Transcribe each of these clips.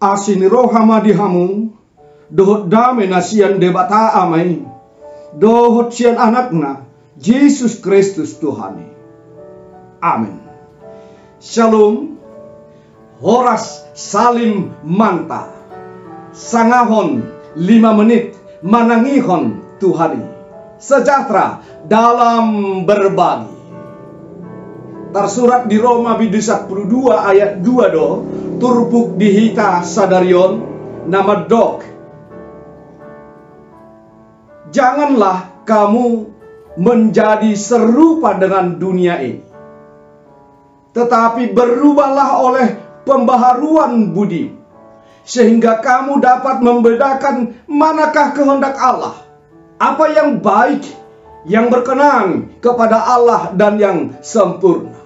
asini rohama di hamu dohot dame nasian debata amai dohot sian anakna Yesus Kristus Tuhan. Amin. Shalom. Horas Salim Manta. Sangahon lima menit manangihon Tuhani. Sejahtera dalam berbagi. Tersurat di Roma bidus 12 ayat 2 do. Turpuk dihita sadarion nama dok. Janganlah kamu menjadi serupa dengan dunia ini. Tetapi berubahlah oleh pembaharuan budi sehingga kamu dapat membedakan manakah kehendak Allah, apa yang baik, yang berkenan kepada Allah dan yang sempurna.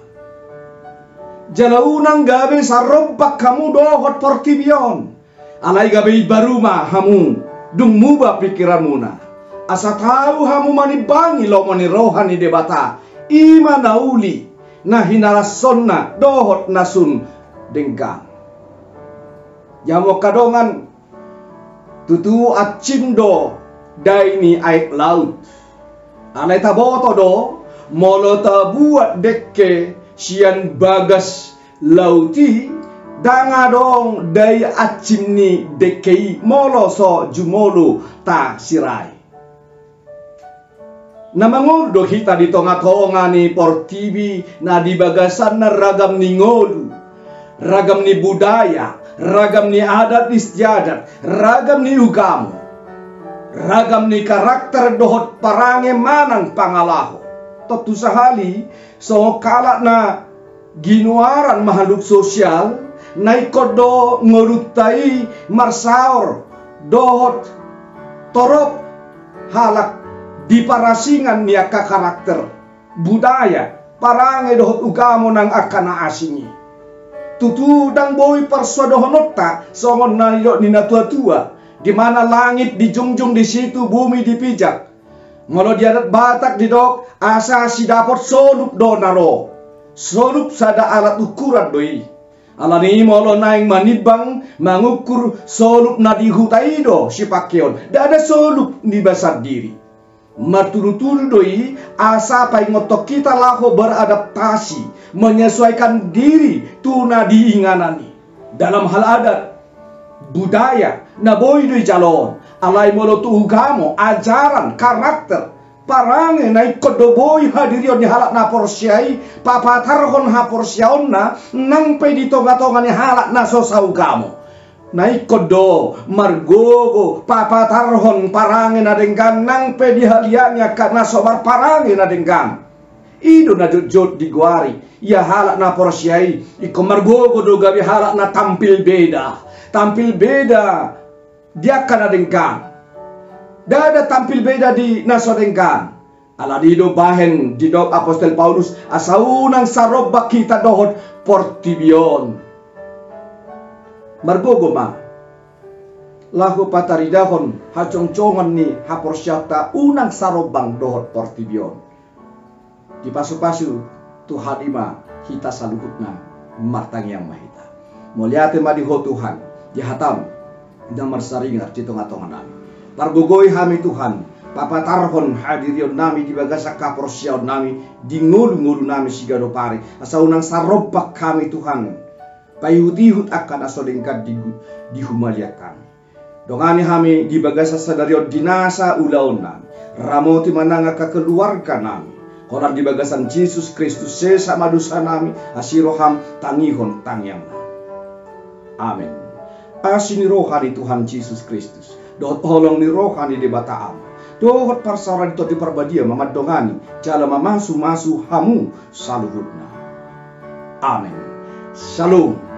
Jalaunang gabe sarompak kamu dohot portibion. Alai gabe baruma hamu dung muba pikiranmu na. Asa tahu hamu mani bangi lo mani rohani debata. Ima nauli na hinala sonna dohot nasun denggang. Jamo kadongan tutu acindo daini aik laut. Alai taboto do molo buat dekke sian bagas lauti danga dong dai acimni dekei molo so jumolo ta sirai. Namangur do hita di tonga-tonga ni por TV na di bagasan na ragam ni ngolu. Ragam ni budaya ragam ni adat istiadat ragam ni ugam ragam ni karakter dohot parange manang pangalaho totu sahali so kala na ginuaran makhluk sosial na ikodo ngurutai marsaor dohot torop halak di parasingan niya ka karakter budaya parange dohot ugamo nang akana asingi. Tutudang boy parsuadohonota songon na yo ni natua-tua di mana langit dijunjung di situ bumi dipijak Ngolo diadat batak di dok asa si dapat solup do naro. Solup sada alat ukuran doi. Alani molo naing manibang mengukur solup na di hutaido si pakeon. Dada solup di basar diri. Maturu-turu doi asa pai ngotok kita laho beradaptasi menyesuaikan diri tuna diinganani dalam hal adat budaya na boy doi calon alai molo tu ugamo ajaran karakter. Parange na ikodoboy hadirion ni halak na porsiai papatarhon ha porsiaon na nang pe di tonga-tonga ni halak na sosa ugamo. Na ikodo margogo papatarhon parange na dengkan nang pe di halianya karena sobar parange na dengkan Ido na jod di guari Ya halak na porsiai Iko margogo do gabi halak na tampil beda. Tampil beda dia akan adengkan. Dada tampil beda di nasodengkan. Aladido bahen di dok apostol Paulus asaunang saroba kita dohot portibion. Margogo ma. Lahu pataridahon hacong-congan ni haporsyata unang sarobang dohot portibion. Di pasu-pasu Tuhan ima kita saluhutna martang yang mahita. Muliate madiho Tuhan. Jahatam dan marsaringar di tengah-tengah nami. Pargogoi hami Tuhan, Papa tarhon hadirion nami di bagasa kapor siaon nami di ngulu-ngulu nami sigado pare asa unang sarobak kami Tuhan payutihut akan asodengkat di di humalia kami dongani hami di bagasa sadarion dinasa ulaon nami ramoti mananga ka keluarga nami Horar di bagasan Yesus Kristus sesa madusa nami asiroham tangihon tangyang Amin asini rohani Tuhan Yesus Kristus. Dohot holong ni rohani di bataam. Dohot parsara di perbadia mamad dongani. Jala mamasu masu hamu saluhutna. Amin. Shalom.